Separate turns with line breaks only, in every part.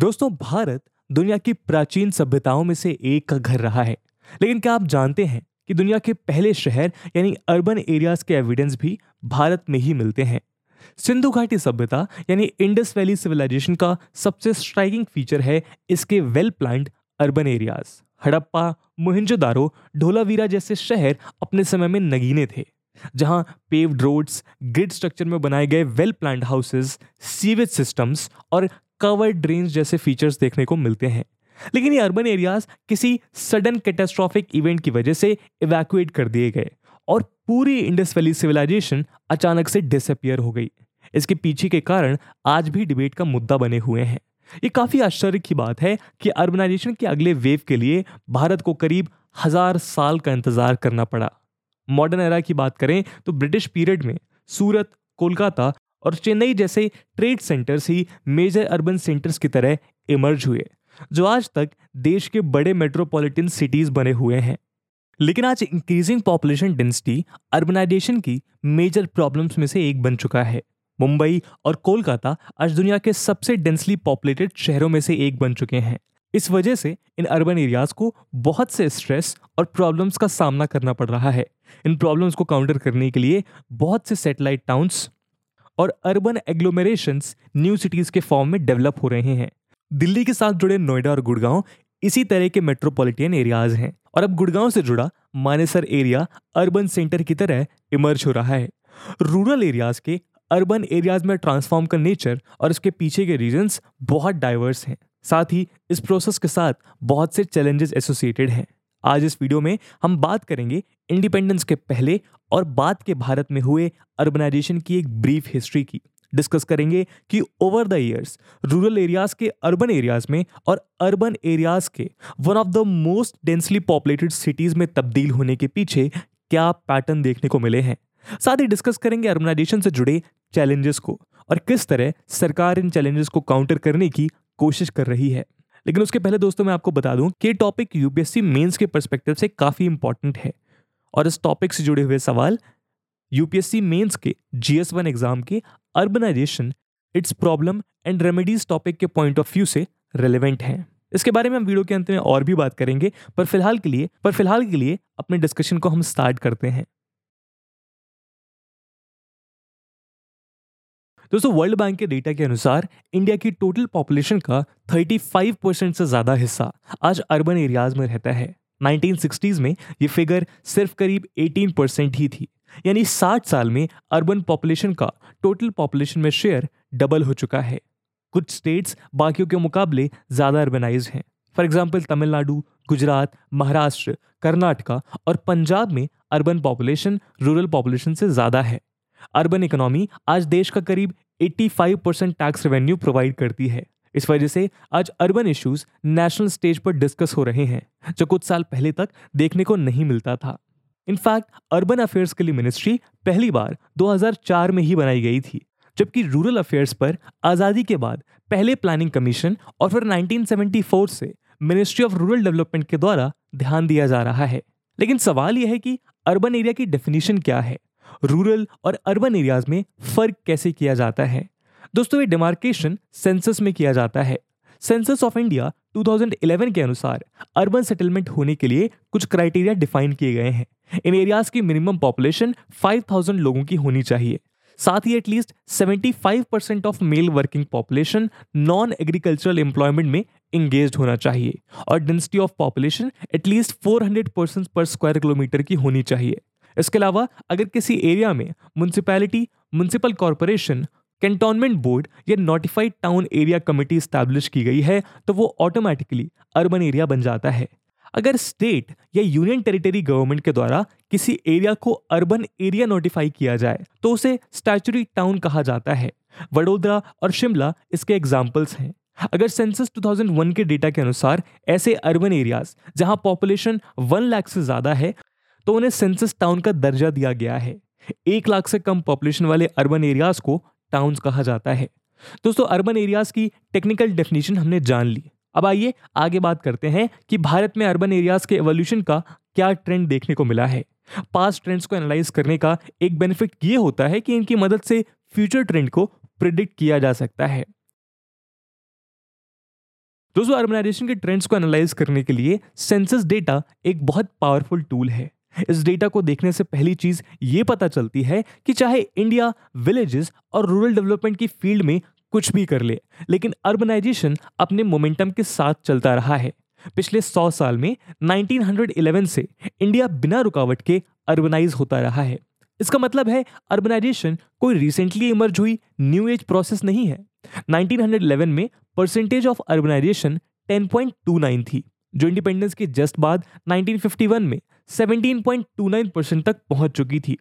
दोस्तों, भारत दुनिया की प्राचीन सभ्यताओं में से एक का घर रहा है। लेकिन क्या आप जानते हैं कि दुनिया के पहले शहर, यानी अर्बन एरियाज़ के एविडेंस भी भारत में ही मिलते हैं? सिंधु घाटी सभ्यता, यानी इंडस वैली सिविलाइजेशन का सबसे स्ट्राइकिंग फीचर है इसके well planned urban areas Harappa, Mohenjodaro, Dholavira जैसे शहर अपने समय में नगीने थे, जहाँ पेव्ड रोड्स ग्रिड स्ट्रक्चर में बनाए गए well planned houses sewage systems और कवर्ड ड्रेन्स जैसे फीचर्स देखने को मिलते हैं। लेकिन ये अर्बन एरियाज़ किसी सडन कैटेस्ट्रॉफिक इवेंट की वजह से इवैक्यूएट कर दिए गए और पूरी इंडस वैली सिविलाइजेशन अचानक से डिसअपियर हो गई। इसके पीछे के कारण आज भी डिबेट का मुद्दा बने हुए हैं। ये काफ़ी आश्चर्य की बात है कि अर्बनाइजेशन के अगले वेव के लिए भारत को करीब हज़ार साल का इंतज़ार करना पड़ा। मॉडर्न एरा की बात करें तो ब्रिटिश पीरियड में सूरत, कोलकाता और चेन्नई जैसे ट्रेड सेंटर्स ही मेजर अर्बन सेंटर्स की तरह इमर्ज हुए, जो आज तक देश के बड़े मेट्रोपॉलिटन सिटीज़ बने हुए हैं। लेकिन आज इंक्रीजिंग पॉपुलेशन डेंसिटी अर्बनाइजेशन की मेजर प्रॉब्लम्स में से एक बन चुका है। मुंबई और कोलकाता आज दुनिया के सबसे डेंसली पॉपुलेटेड शहरों में से एक बन चुके हैं। इस वजह से इन अर्बन एरियाज़ को बहुत से स्ट्रेस और प्रॉब्लम्स का सामना करना पड़ रहा है। इन प्रॉब्लम्स को काउंटर करने के लिए बहुत से सेटेलाइट टाउन्स और अर्बन एग्लोमेरेशन न्यू सिटीज़ के फॉर्म में डेवलप हो रहे हैं। दिल्ली के साथ जुड़े नोएडा और गुड़गांव इसी तरह के मेट्रोपॉलिटन एरियाज़ हैं। और अब गुड़गांव से जुड़ा मानेसर एरिया अर्बन सेंटर की तरह इमर्ज हो रहा है। रूरल एरियाज़ के अर्बन एरियाज़ में ट्रांसफॉर्म का नेचर और इसके पीछे के रीजंस बहुत डाइवर्स हैं। साथ ही इस प्रोसेस के साथ बहुत से चैलेंजेस एसोसिएटेड हैं। आज इस वीडियो में हम बात करेंगे इंडिपेंडेंस के पहले और बाद के भारत में हुए अर्बनाइजेशन की एक ब्रीफ हिस्ट्री की। डिस्कस करेंगे कि over the years rural areas के अर्बन एरियाज़ में और अर्बन एरियाज़ के one of the most densely populated cities में तब्दील होने के पीछे क्या पैटर्न देखने को मिले हैं। साथ ही डिस्कस करेंगे अर्बनाइजेशन से जुड़े चैलेंजेस को और किस तरह सरकार इन चैलेंजेस को काउंटर करने की कोशिश कर रही है। लेकिन उसके पहले दोस्तों मैं आपको बता दूँ कि टॉपिक यूपीएससी मेंस के परस्पेक्टिव से काफ़ी इंपॉर्टेंट है। और इस टॉपिक से जुड़े हुए सवाल यूपीएससी मेंस के जीएस वन एग्ज़ाम के urbanisation its problem and remedies topic के पॉइंट ऑफ़ व्यू से रेलिवेंट हैं। इसके बारे में हम वीडियो के अंत में और भी बात करेंगे, पर फ़िलहाल के लिए, पर फ़िलहाल के लिए अपने डिस्कशन को हम स्टार्ट करते हैं। दोस्तों वर्ल्ड बैंक के डेटा के अनुसार इंडिया की टोटल पॉपुलेशन का 35 परसेंट से ज़्यादा हिस्सा आज अर्बन एरियाज़ में रहता है। 1960s में ये फिगर सिर्फ़ करीब 18 परसेंट ही थी। यानी 60 साल में अर्बन पॉपुलेशन का टोटल पॉपुलेशन में शेयर डबल हो चुका है। कुछ स्टेट्स बाकियों के मुकाबले ज़्यादा अर्बनाइज हैं। फॉर एग्ज़ाम्पल तमिलनाडु गुजरात महाराष्ट्र कर्नाटका और पंजाब में अर्बन पॉपुलेशन रूरल पॉपुलेशन से ज़्यादा है। अर्बन इकोनॉमी आज देश का करीब 85 परसेंट टैक्स रेवेन्यू प्रोवाइड करती है। इस वजह से आज अर्बन इश्यूज़ नेशनल स्टेज पर डिस्कस हो रहे हैं, जो कुछ साल पहले तक देखने को नहीं मिलता था। इनफैक्ट अर्बन अफेयर्स के लिए मिनिस्ट्री पहली बार 2004 में ही बनाई गई थी, जबकि रूरल अफेयर्स पर आज़ादी के बाद पहले प्लानिंग कमीशन और फिर 1974 से मिनिस्ट्री ऑफ़ रूरल डेवलपमेंट के द्वारा ध्यान दिया जा रहा है। लेकिन सवाल यह है कि अर्बन एरिया की डेफिनेशन क्या है? रूरल और अर्बन एरियाज़ में फ़र्क कैसे किया जाता है? दोस्तों, ये डिमार्केशन सेंसस में किया जाता है। सेंसस ऑफ़ इंडिया 2011 के अनुसार अर्बन सेटलमेंट होने के लिए कुछ क्राइटेरिया डिफाइन किए गए हैं। इन एरियाज़ की मिनिमम पॉपुलेशन 5000 लोगों की होनी चाहिए। साथ ही at least 75 percent of male working population non agricultural employment में इंगेज होना चाहिए और density of population at least 400 person पर स्क्वायर किलोमीटर की होनी चाहिए। इसके अलावा, अगर किसी एरिया में municipality municipal corporation cantonment board या notified town area committee establish की गई है तो वो ऑटोमेटिकली अर्बन एरिया बन जाता है। अगर स्टेट या यूनियन टेरिटरी गवर्नमेंट के द्वारा किसी एरिया को अर्बन एरिया नोटिफाई किया जाए तो उसे स्टैचुरी टाउन कहा जाता है। वडोदरा और शिमला इसके एग्जाम्पल्स हैं। अगर सेंसस 2001 के डेटा के अनुसार ऐसे अर्बन एरियाज़ जहाँ पॉपुलेशन वन लाख से ज़्यादा है तो उन्हें सेंसस टाउन का दर्जा दिया गया है। एक लाख से कम पॉपुलेशन वाले अर्बन एरियाज़ को टाउन्स कहा जाता है। दोस्तों अर्बन एरियाज़ की टेक्निकल डेफिनेशन हमने जान ली। अब आइए आगे बात करते हैं कि भारत में अर्बन एरियाज़ के एवोल्यूशन का क्या ट्रेंड देखने को मिला है। पास्ट ट्रेंड्स को एनालाइज करने का एक बेनिफिट ये होता है कि इनकी मदद से फ्यूचर ट्रेंड को प्रिडिक्ट किया जा सकता है। दोस्तों अर्बनाइजेशन के ट्रेंड्स को एनालाइज करने के लिए सेंसस डेटा एक बहुत पावरफुल टूल है। इस डेटा को देखने से पहली चीज़ ये पता चलती है कि चाहे इंडिया विलेजेस और रूरल डेवलपमेंट की फ़ील्ड में कुछ भी कर ले, लेकिन अर्बनाइजेशन अपने मोमेंटम के साथ चलता रहा है। पिछले 100 साल में 1911 से इंडिया बिना रुकावट के अर्बनाइज होता रहा है। इसका मतलब है अर्बनाइजेशन कोई रिसेंटली इमर्ज हुई न्यू एज प्रोसेस नहीं है। 1911 में परसेंटेज ऑफ़ अर्बनाइजेशन 10.29 थी, जो इंडिपेंडेंस के जस्ट बाद 1951 में 17.29 परसेंट तक पहुँच चुकी थी।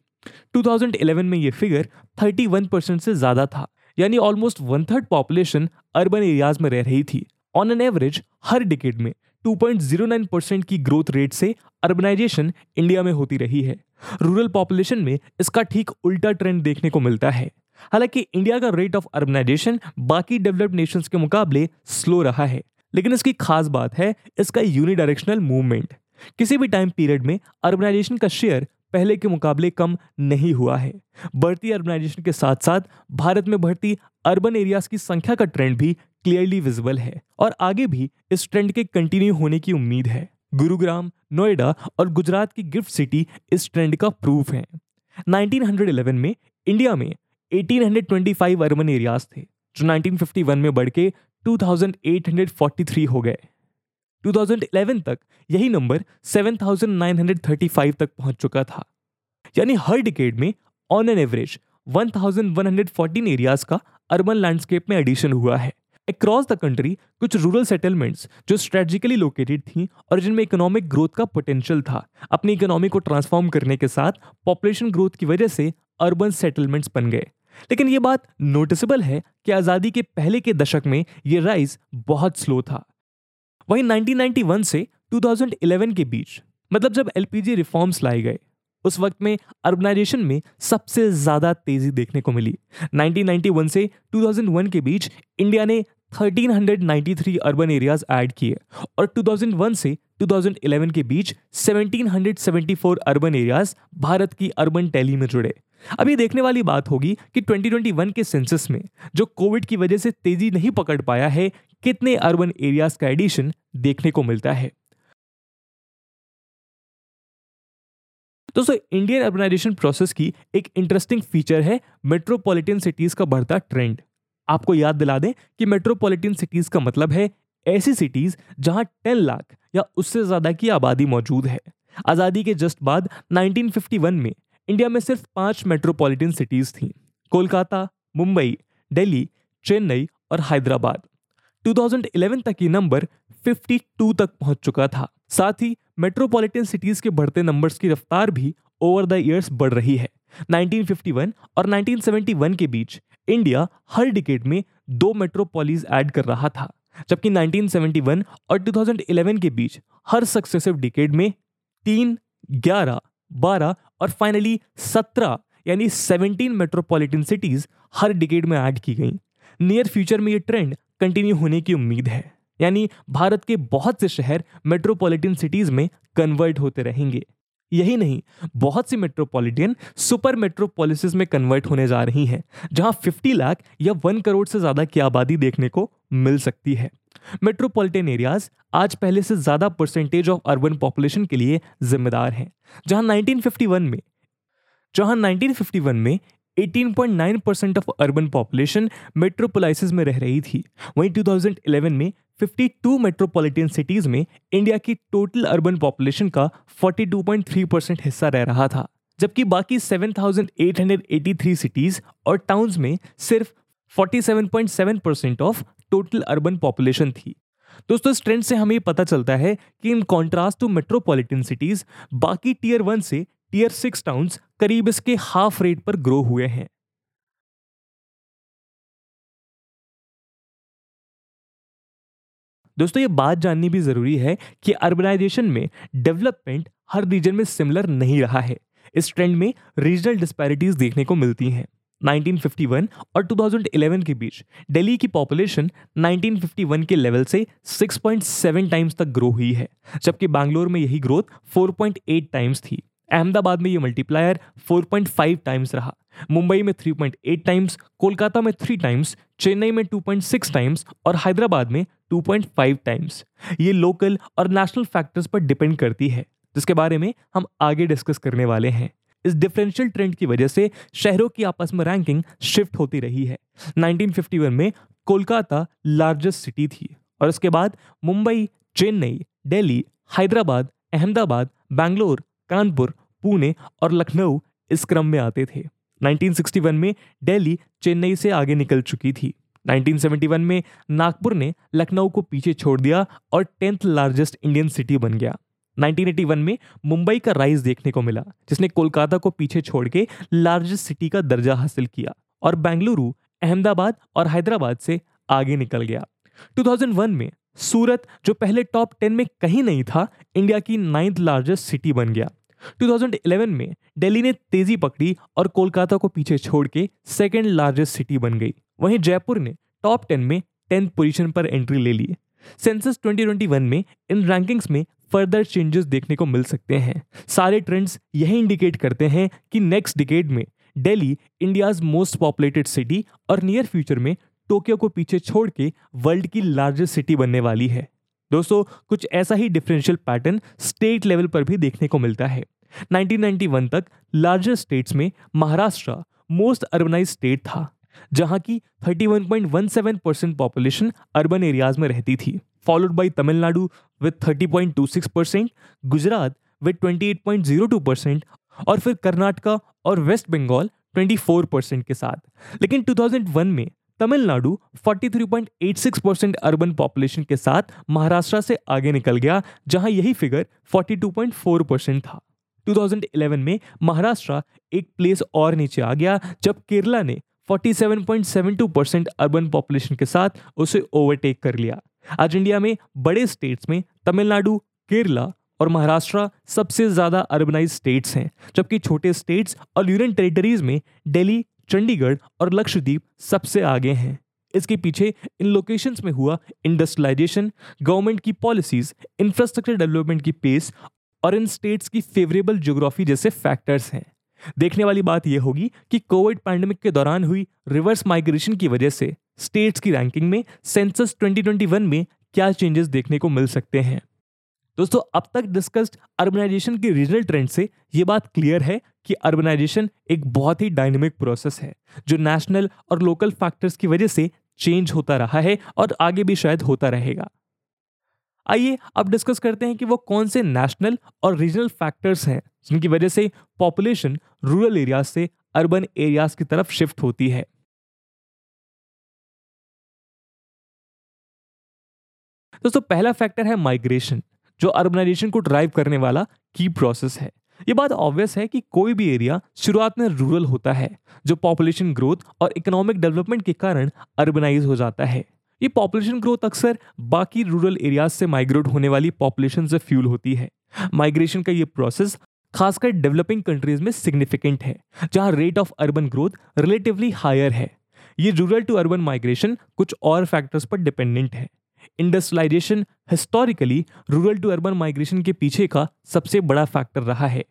2011 में ये फिगर 31 परसेंट से ज़्यादा था, यानी almost one third population urban areas में रह रही थी। ऑन एन एवरेज हर डिकेड में 2.09 परसेंट की ग्रोथ रेट से अर्बनाइजेशन इंडिया में होती रही है। रूरल पॉपुलेशन में इसका ठीक उल्टा ट्रेंड देखने को मिलता है। हालाँकि इंडिया का रेट ऑफ़ अर्बनाइजेशन बाकी डेवलप्ड नेशंस के मुकाबले स्लो रहा है, लेकिन इसकी खास बात है इसका यूनिडायरेक्शनल मूवमेंट किसी भी टाइम पीरियड में अर्बनाइजेशन का शेयर पहले के मुकाबले कम नहीं हुआ है। बढ़ती अर्बनाइजेशन के साथ साथ भारत में बढ़ती अर्बन एरियाज़ की संख्या का ट्रेंड भी क्लियरली विजिबल है और आगे भी इस ट्रेंड के कंटिन्यू होने की उम्मीद है। गुरुग्राम, नोएडा और गुजरात की गिफ्ट सिटी इस ट्रेंड का प्रूफ है। 1911 में इंडिया में 1825 अर्बन एरियाज़ थे, जो 1951 में बढ़ के 2843 हो गए। 2011 तक यही नंबर 7935 तक पहुँच चुका था। यानी हर डिकेड में ऑन एन एवरेज 1114 एरियाज़ का अर्बन लैंडस्केप में एडिशन हुआ है। अक्रॉस द कंट्री कुछ रूरल सेटलमेंट्स जो स्ट्रेटेजिकली लोकेटेड थी और जिनमें इकोनॉमिक ग्रोथ का पोटेंशियल था, अपनी इकोनॉमी को ट्रांसफॉर्म करने के साथ पॉपुलेशन ग्रोथ की वजह से अर्बन सेटलमेंट्स बन गए। लेकिन ये बात नोटिसेबल है कि आज़ादी के पहले के दशक में ये राइज बहुत स्लो था। वहीं 1991 से 2011 के बीच मतलब जब एलपीजी रिफॉर्म्स लाए गए, उस वक्त में अर्बनाइजेशन में सबसे ज़्यादा तेज़ी देखने को मिली। 1991 से 2001 के बीच इंडिया ने 1393 अर्बन एरियाज़ ऐड किए और 2001 से 2011 के बीच 1774 अर्बन एरियाज़ भारत की अर्बन टैली में जुड़े। अब ये देखने वाली बात होगी कि 2021 के सेंसस में, जो कोविड की वजह से तेज़ी नहीं पकड़ पाया है कितने अर्बन एरियाज़ का एडिशन देखने को मिलता है। दोस्तों इंडियन अर्बनाइजेशन प्रोसेस की एक इंटरेस्टिंग फीचर है मेट्रोपॉलिटन सिटीज़ का बढ़ता ट्रेंड आपको याद दिला दें कि मेट्रोपॉलिटन सिटीज़ का मतलब है ऐसी सिटीज़ जहाँ 10 लाख या उससे ज़्यादा की आबादी मौजूद है। आज़ादी के जस्ट बाद 1951 में इंडिया में सिर्फ़ पाँच मेट्रोपॉलिटन सिटीज़ थीं। कोलकाता, मुंबई, दिल्ली, चेन्नई और हैदराबाद। 2011 तक ये नंबर 52 तक पहुँच चुका था। साथ ही मेट्रोपॉलिटन सिटीज़ के बढ़ते नंबर्स की रफ्तार भी ओवर द ईयर्स बढ़ रही है। 1951 और 1971 के बीच इंडिया हर डिकेड में दो मेट्रोपोलिस ऐड कर रहा था, जबकि 1971 और 2011 के बीच हर सक्सेसिव डिकेड में तीन, ग्यारह, बारह और फाइनली सत्रह, यानी 17 मेट्रोपॉलिटन सिटीज़ हर डिकेड में ऐड की गई। नियर फ्यूचर में ये ट्रेंड कंटिन्यू होने की उम्मीद है। यानी भारत के बहुत से शहर मेट्रोपॉलिटन सिटीज़ में कन्वर्ट होते रहेंगे। यही नहीं, बहुत सी मेट्रोपॉलिटन सुपर मेट्रोपोलिस में कन्वर्ट होने जा रही हैं, जहाँ 50 लाख या वन करोड़ से ज़्यादा की आबादी देखने को मिल सकती है। मेट्रोपॉलिटन एरियाज़ आज पहले से ज़्यादा परसेंटेज ऑफ़ अर्बन पॉपुलेशन के लिए जिम्मेदार हैं, जहाँ 1951 में, जहाँ 1951 में 18.9 percent of urban population metropolises में रह रही थी। वहीं 2011 में 52 मेट्रोपॉलिटन सिटीज़ में इंडिया की टोटल अर्बन पॉपुलेशन का 42.3 परसेंट हिस्सा रह रहा था जबकि बाकी 7,883 सिटीज़ और टाउन्स में सिर्फ़ 47.7 percent of total urban population थी। दोस्तों इस ट्रेंड से हमें पता चलता है कि in contrast to metropolitan cities बाकी टीयर वन से टीयर सिक्स टाउन्स करीब इसके हाफ़ रेट पर ग्रो हुए हैं। दोस्तों, ये बात जाननी भी ज़रूरी है कि अर्बनाइजेशन में डेवलपमेंट हर रीजन में सिमिलर नहीं रहा है। इस ट्रेंड में रीजनल डिस्पैरिटीज देखने को मिलती हैं। 1951 और 2011 के बीच दिल्ली की पॉपुलेशन 1951 के लेवल से 6.7 टाइम्स तक ग्रो हुई है, जबकि बैंगलोर में यही ग्रोथ 4.8 टाइम्स थी। अहमदाबाद में ये मल्टीप्लायर 4.5 टाइम्स रहा। मुंबई में 3.8 टाइम्स कोलकाता में 3 टाइम्स चेन्नई में 2.6 टाइम्स और हैदराबाद में 2.5 टाइम्स ये लोकल और नेशनल फैक्टर्स पर डिपेंड करती है, जिसके बारे में हम आगे डिस्कस करने वाले हैं। इस डिफरेंशियल ट्रेंड की वजह से शहरों की आपस में रैंकिंग शिफ्ट होती रही है। 1951 में कोलकाता लार्जेस्ट सिटी थी और उसके बाद मुंबई, चेन्नई, दिल्ली, हैदराबाद, अहमदाबाद, बैंगलोर, कानपुर पुणे और लखनऊ इस क्रम में आते थे। 1961 में दिल्ली चेन्नई से आगे निकल चुकी थी। 1971 में नागपुर ने लखनऊ को पीछे छोड़ दिया और टेंथ लार्जेस्ट इंडियन सिटी बन गया। 1981 में मुंबई का राइज देखने को मिला, जिसने कोलकाता को पीछे छोड़ के लार्जेस्ट सिटी का दर्जा हासिल किया और बेंगलुरु, अहमदाबाद और हैदराबाद से आगे निकल गया। 2001 में सूरत, जो पहले टॉप टेन में कहीं नहीं था, इंडिया की नाइन्थ लार्जेस्ट सिटी बन गया। 2011 में दिल्ली ने तेज़ी पकड़ी और कोलकाता को पीछे छोड़ के सेकेंड लार्जेस्ट सिटी बन गई। वहीं जयपुर ने टॉप टेन में टेंथ पोजीशन पर एंट्री ले ली। सेंसस 2021 में इन रैंकिंग्स में फर्दर चेंजेस देखने को मिल सकते हैं। सारे ट्रेंड्स यही इंडिकेट करते हैं कि नेक्स्ट डिकेड में Delhi India's most populated city और नियर फ्यूचर में टोक्यो को पीछे छोड़ के वर्ल्ड की लार्जेस्ट सिटी बनने वाली है। दोस्तों, कुछ ऐसा ही डिफरेंशियल पैटर्न स्टेट लेवल पर भी देखने को मिलता है। 1991 तक लार्जेस्ट स्टेट्स में महाराष्ट्र मोस्ट अर्बनाइज स्टेट था, जहाँ की 31.17 परसेंट पॉपुलेशन अर्बन एरियाज़ में रहती थी followed by Tamil Nadu with 30.26 percent Gujarat with 28.02 percent और फिर कर्नाटका और वेस्ट बंगाल 24 परसेंट के साथ। लेकिन 2001 में तमिलनाडु 43.86 परसेंट अर्बन पॉपुलेशन के साथ महाराष्ट्र से आगे निकल गया, जहाँ यही फिगर 42.4 परसेंट था। 2011 में महाराष्ट्र एक प्लेस और नीचे आ गया, जब केरला ने 47.72 परसेंट अर्बन पॉपुलेशन के साथ उसे ओवरटेक कर लिया। आज इंडिया में बड़े स्टेट्स में तमिलनाडु, केरला और महाराष्ट्र सबसे ज़्यादा अर्बनाइज स्टेट्स हैं, जबकि छोटे स्टेट्स और यूनियन टेरिटरीज में दिल्ली चंडीगढ़ और लक्षद्वीप सबसे आगे हैं। इसके पीछे इन लोकेशंस में हुआ इंडस्ट्रियलाइजेशन गवर्नमेंट की पॉलिसीज़ इंफ्रास्ट्रक्चर डेवलपमेंट की पेस और इन स्टेट्स की फेवरेबल ज्योग्राफी जैसे फैक्टर्स हैं। देखने वाली बात यह होगी कि कोविड पैंडमिक के दौरान हुई रिवर्स माइग्रेशन की वजह से स्टेट्स की रैंकिंग में सेंसस 2021 में क्या चेंजेस देखने को मिल सकते हैं। दोस्तों, अब तक डिस्कस्ड अर्बनाइजेशन के रीजनल ट्रेंड से ये बात क्लियर है कि अर्बनाइजेशन एक बहुत ही डायनेमिक प्रोसेस है, जो नेशनल और लोकल फैक्टर्स की वजह से चेंज होता रहा है और आगे भी शायद होता रहेगा। आइए अब डिस्कस करते हैं कि वो कौन से नेशनल और रीजनल फैक्टर्स हैं, जिनकी वजह से पॉपुलेशन रूरल एरियाज़ से अर्बन एरियाज़ की तरफ़ शिफ्ट होती है। दोस्तों, पहला फैक्टर है माइग्रेशन जो अर्बनाइजेशन को ड्राइव करने वाला की प्रोसेस है। ये बात ऑब्वियस है कि कोई भी एरिया शुरुआत में रूरल होता है, जो पॉपुलेशन ग्रोथ और इकोनॉमिक डेवलपमेंट के कारण अर्बनाइज हो जाता है। ये पॉपुलेशन ग्रोथ अक्सर बाकी रूरल एरियाज़ से माइग्रेट होने वाली पॉपुलेशन से फ्यूल होती है। माइग्रेशन का ये प्रोसेस खासकर डेवलपिंग कंट्रीज़ में सिग्निफिकेंट है, जहाँ rate of urban growth relatively higher है। ये रूरल टू अर्बन माइग्रेशन कुछ और फैक्टर्स पर डिपेंडेंट है। Industrialisation historically rural to urban migration के पीछे का सबसे बड़ा फैक्टर रहा है।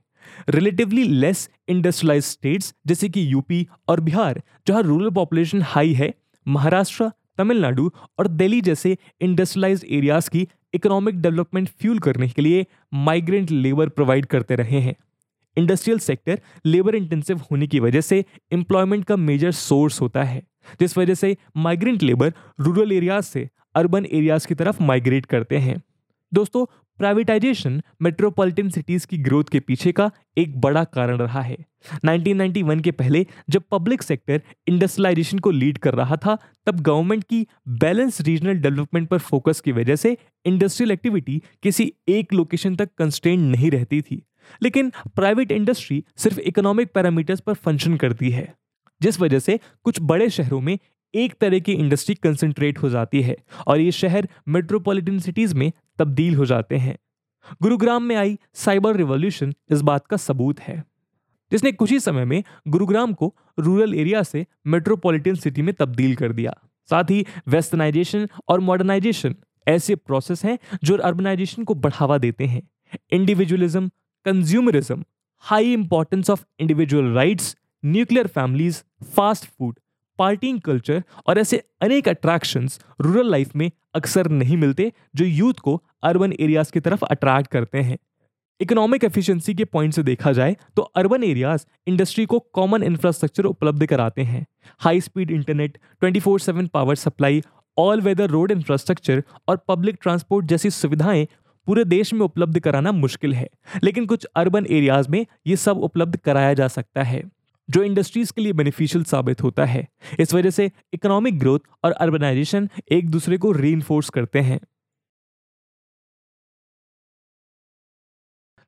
रिलेटिवली लेस इंडस्ट्रियलाइज स्टेट्स जैसे कि यूपी और बिहार, जहाँ रूरल पॉपुलेशन हाई है, महाराष्ट्र, तमिलनाडु और दिल्ली जैसे इंडस्ट्रियलाइज एरियाज़ की इकोनॉमिक डेवलपमेंट फ्यूल करने के लिए माइग्रेंट लेबर प्रोवाइड करते रहे हैं। इंडस्ट्रियल सेक्टर लेबर इंटेंसिव होने की वजह से एम्प्लॉयमेंट का मेजर सोर्स होता है, जिस वजह से माइग्रेंट लेबर रूरल एरियाज़ से अर्बन एरियाज़ की तरफ़ माइग्रेट करते हैं। दोस्तों प्राइवेटाइजेशन मेट्रोपॉलिटन सिटीज़ की ग्रोथ के पीछे का एक बड़ा कारण रहा है। 1991 के पहले जब पब्लिक सेक्टर इंडस्ट्रियलाइजेशन को लीड कर रहा था, तब गवर्नमेंट की बैलेंस रीजनल डेवलपमेंट पर फोकस की वजह से इंडस्ट्रियल एक्टिविटी किसी एक लोकेशन तक कंस्टेंट नहीं रहती थी। लेकिन प्राइवेट इंडस्ट्री सिर्फ़ इकोनॉमिक पैरामीटर्स पर फ़ंक्शन करती है, जिस वजह से कुछ बड़े शहरों में एक तरह की इंडस्ट्री कंसंट्रेट हो जाती है और ये शहर मेट्रोपॉलिटन सिटीज़ में तब्दील हो जाते हैं। गुरुग्राम में आई साइबर रिवॉल्यूशन इस बात का सबूत है, जिसने कुछ ही समय में गुरुग्राम को रूरल एरिया से मेट्रोपॉलिटन सिटी में तब्दील कर दिया। साथ ही वेस्टर्नाइजेशन और मॉडर्नाइजेशन ऐसे प्रोसेस हैं जो अर्बनाइजेशन को बढ़ावा देते हैं। Individualism consumerism high importance of individual rights nuclear families fast food partying culture और ऐसे अनेक अट्रैक्शंस रूरल लाइफ में अक्सर नहीं मिलते, जो यूथ को अर्बन एरियाज़ की तरफ़ अट्रैक्ट करते हैं। इकोनॉमिक एफिशिएंसी के पॉइंट से देखा जाए तो अर्बन एरियाज़ इंडस्ट्री को कॉमन इंफ्रास्ट्रक्चर उपलब्ध कराते हैं। High speed internet 24/7 power supply all weather road infrastructure और पब्लिक ट्रांसपोर्ट जैसी सुविधाएँ पूरे देश में उपलब्ध कराना मुश्किल है। लेकिन कुछ अर्बन एरियाज़ में ये सब उपलब्ध कराया जा सकता है। जो इंडस्ट्रीज़ के लिए बेनिफिशियल साबित होता है। इस वजह से इकोनॉमिक ग्रोथ और अर्बनाइजेशन एक दूसरे को री करते हैं।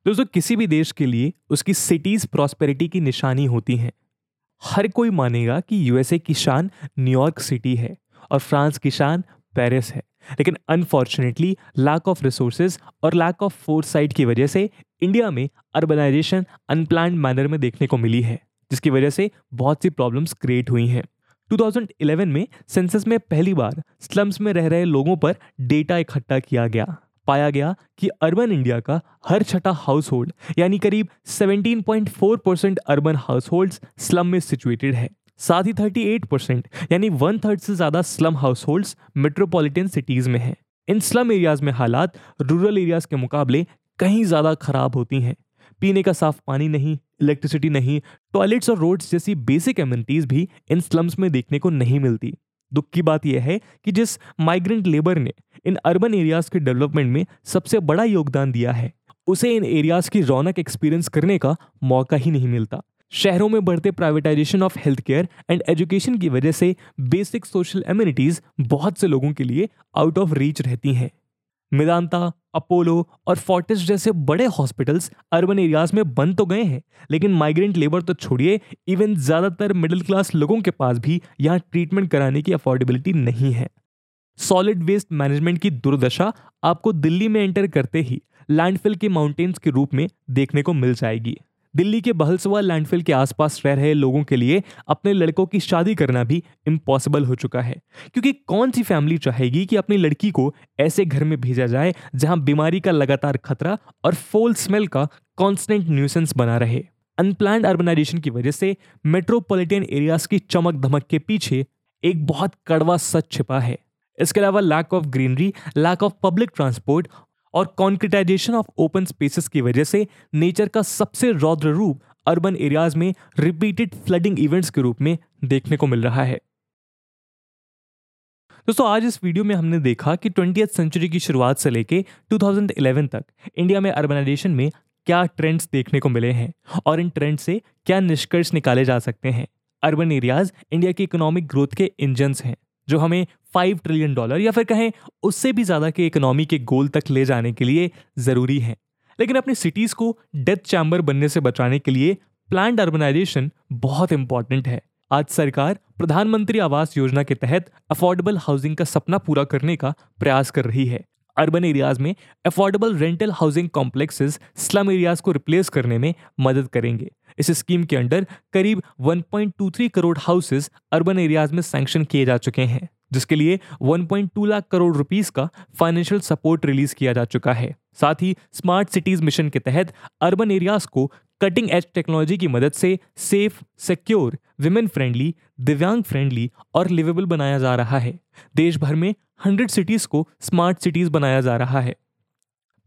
दोस्तों, किसी भी देश के लिए उसकी सिटीज़ प्रॉस्पेरिटी की निशानी होती है। हर कोई मानेगा कि यूएसए की शान न्यूयॉर्क सिटी है और फ्रांस की शान पेरिस है। लेकिन अनफॉर्चुनेटली लैक ऑफ़ रिसोर्सेज और लैक ऑफ़ फोर्स साइट की वजह से इंडिया में अर्बनाइजेशन अनप्लान मैनर में देखने को मिली है। जिसकी वजह से बहुत सी प्रॉब्लम्स क्रिएट हुई हैं। 2011 में सेंसस में पहली बार स्लम्स में रह रहे लोगों पर डेटा इकट्ठा किया गया। पाया गया कि अर्बन इंडिया का हर छठा हाउस होल्ड यानी करीब 17.4 percent urban household slum में सिचुएटेड है। साथ ही 38 परसेंट यानी वन थर्ड से ज़्यादा slum household metropolitan cities में है। इन स्लम एरियाज़ में हालात रूरल एरियाज़ के मुकाबले कहीं ज़्यादा खराब होती हैं। पीने का साफ़ पानी नहीं इलेक्ट्रिसिटी नहीं टॉयलेट्स और रोड्स जैसी बेसिक एम्यूनिटीज भी इन स्लम्स में देखने को नहीं मिलती। दुख की बात यह है कि जिस माइग्रेंट लेबर ने इन अर्बन एरियाज़ के डेवलपमेंट में सबसे बड़ा योगदान दिया है, उसे इन एरियाज़ की रौनक एक्सपीरियंस करने का मौका ही नहीं मिलता। शहरों में बढ़ते privatisation of health care and education की वजह से बेसिक सोशल एम्यूनिटीज बहुत से लोगों के लिए आउट ऑफ़ रीच रहती हैं। मेदांता, अपोलो और फोर्टिस जैसे बड़े हॉस्पिटल्स अर्बन एरियाज़ में बंद तो गए हैं, लेकिन माइग्रेंट लेबर तो छोड़िए इवन ज़्यादातर मिडिल क्लास लोगों के पास भी यहाँ ट्रीटमेंट कराने की अफोर्डेबिलिटी नहीं है। सॉलिड वेस्ट मैनेजमेंट की दुर्दशा आपको दिल्ली में एंटर करते ही लैंडफिल के माउंटेन्स के रूप में देखने को मिल जाएगी। दिल्ली के बहलसवा लैंडफिल के आसपास रह रहे लोगों के लिए अपने लड़कों की शादी करना भी इम्पॉसिबल हो चुका है। क्योंकि कौन सी फैमिली चाहेगी कि अपनी लड़की को ऐसे घर में भेजा जाए, जहाँ बीमारी का लगातार खतरा और फोल स्मेल का कॉन्स्टेंट न्यूसेंस बना रहे? अनप्लान अर्बनाइजेशन की वजह से मेट्रोपॉलिटन एरियाज़ की चमक धमक के पीछे एक बहुत कड़वा सच छिपा है। इसके अलावा lack of greenery lack of public transport और कॉन्क्रिटाइजेशन ऑफ़ ओपन स्पेसेस की वजह से नेचर का सबसे रौद्र रूप अर्बन एरियाज़ में रिपीटेड फ्लडिंग इवेंट्स के रूप में देखने को मिल रहा है। दोस्तों, आज इस वीडियो में हमने देखा कि ट्वेंटी सेंचुरी की शुरुआत से लेके 2011 तक इंडिया में अर्बनाइजेशन में क्या ट्रेंड्स देखने को मिले हैं और इन ट्रेंड से क्या निष्कर्ष निकाले जा सकते हैं। अर्बन एरियाज़ इंडिया की इकोनॉमिक ग्रोथ के इंजन्स हैं। जो हमें फाइव ट्रिलियन डॉलर या फिर कहें उससे भी ज़्यादा के इकोनॉमी के गोल तक ले जाने के लिए ज़रूरी हैं। लेकिन अपनी सिटीज़ को डेथ चैम्बर बनने से बचाने के लिए प्लान अर्बनाइजेशन बहुत इंपॉर्टेंट है। आज सरकार प्रधानमंत्री आवास योजना के तहत अफोर्डेबल हाउसिंग का सपना पूरा करने का प्रयास कर रही है। अर्बन एरियाज़ में affordable rental housing complexes slum areas को रिप्लेस करने में मदद करेंगे। इस स्कीम के अंडर करीब 1.23 करोड़ हाउसेस अर्बन एरियाज़ में सैंक्शन किए जा चुके हैं, जिसके लिए 1.2 लाख करोड़ रुपीस का फाइनेंशियल सपोर्ट रिलीज़ किया जा चुका है। साथ ही स्मार्ट सिटीज़ मिशन के तहत अर्बन एरियाज़ को कटिंग एज टेक्नोलॉजी की मदद से सेफ़ सिक्योर विमेन फ्रेंडली दिव्यांग फ्रेंडली और लिवेबल बनाया जा रहा है। देश भर में हंड्रेड सिटीज़ को स्मार्ट सिटीज़ बनाया जा रहा है।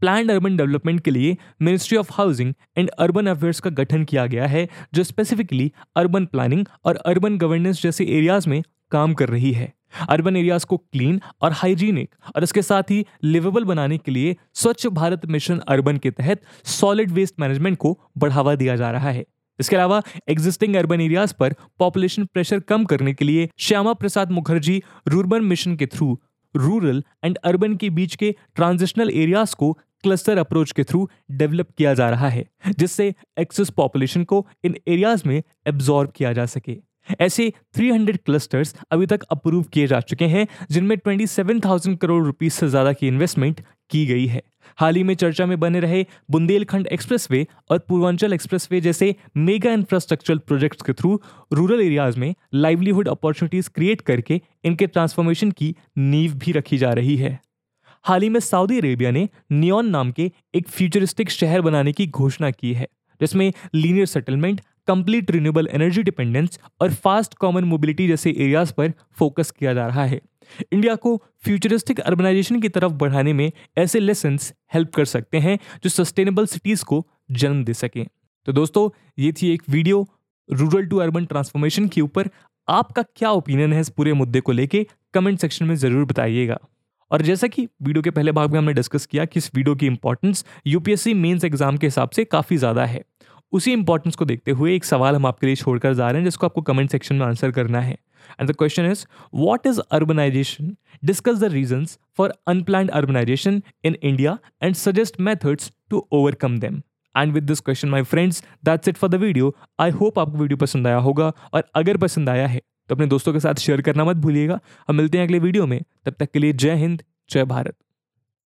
प्लान अर्बन डेवलपमेंट के लिए ministry of housing and urban affairs का गठन किया गया है, जो स्पेसिफिकली अर्बन प्लानिंग और अर्बन गवर्नेंस जैसे एरियाज़ में काम कर रही है। अर्बन एरियाज़ को क्लीन और हाइजीनिक और इसके साथ ही लिवेबल बनाने के लिए स्वच्छ भारत मिशन अर्बन के तहत सॉलिड वेस्ट मैनेजमेंट को बढ़ावा दिया जा रहा है। इसके अलावा एग्जिस्टिंग अर्बन एरियाज़ पर पॉपुलेशन प्रेशर कम करने के लिए श्यामा प्रसाद मुखर्जी रूरबन मिशन के थ्रू रूरल एंड अर्बन के बीच के ट्रांजिशनल एरियाज़ को क्लस्टर अप्रोच के थ्रू डेवलप किया जा रहा है, जिससे एक्सेस पॉपुलेशन को इन एरियाज़ में एब्जॉर्ब किया जा सके। ऐसे 300 क्लस्टर्स अभी तक अप्रूव किए जा चुके हैं जिनमें 27,000 करोड़ रुपीस से ज़्यादा की इन्वेस्टमेंट की गई है। हाल ही में चर्चा में बने रहे बुंदेलखंड एक्सप्रेसवे और पूर्वांचल एक्सप्रेसवे जैसे मेगा इंफ्रास्ट्रक्चरल प्रोजेक्ट्स के थ्रू रूरल एरियाज़ में लाइवलीहुड अपॉर्चुनिटीज़ क्रिएट करके इनके ट्रांसफॉर्मेशन की नींव भी रखी जा रही है। हाल ही में सऊदी अरेबिया ने नियॉन नाम के एक फ्यूचरिस्टिक शहर बनाने की घोषणा की है जिसमें linear settlement complete renewable energy dependence और फास्ट कॉमन मोबिलिटी जैसे एरियाज़ पर फोकस किया जा रहा है। इंडिया को फ्यूचरिस्टिक अर्बनाइजेशन की तरफ़ बढ़ाने में ऐसे लेसन हेल्प कर सकते हैं जो सस्टेनेबल सिटीज़ को जन्म दे सकें। तो दोस्तों, ये थी एक video rural to urban transformation के ऊपर। आपका क्या ओपिनियन है इस पूरे मुद्दे को लेके? कमेंट सेक्शन में ज़रूर बताइएगा। और जैसा कि वीडियो के पहले भाग में हमने डिस्कस किया कि इस वीडियो की इंपॉर्टेंस यूपीएससी मेंस एग्ज़ाम के हिसाब से काफ़ी ज़्यादा है। उसी इंपॉर्टेंस को देखते हुए एक सवाल हम आपके लिए छोड़कर जा रहे हैं, जिसको आपको कमेंट सेक्शन में आंसर करना है। And the question is what is urbanization discuss the reasons for unplanned urbanization in India and suggest methods to overcome them and with this question my friends that's it for the video I hope आपको video पसंद आया होगा और अगर पसंद आया है तो अपने दोस्तों के साथ शेयर करना मत भूलिएगा। हम मिलते हैं अगले वीडियो में। तब तक के लिए जय हिंद, जय भारत।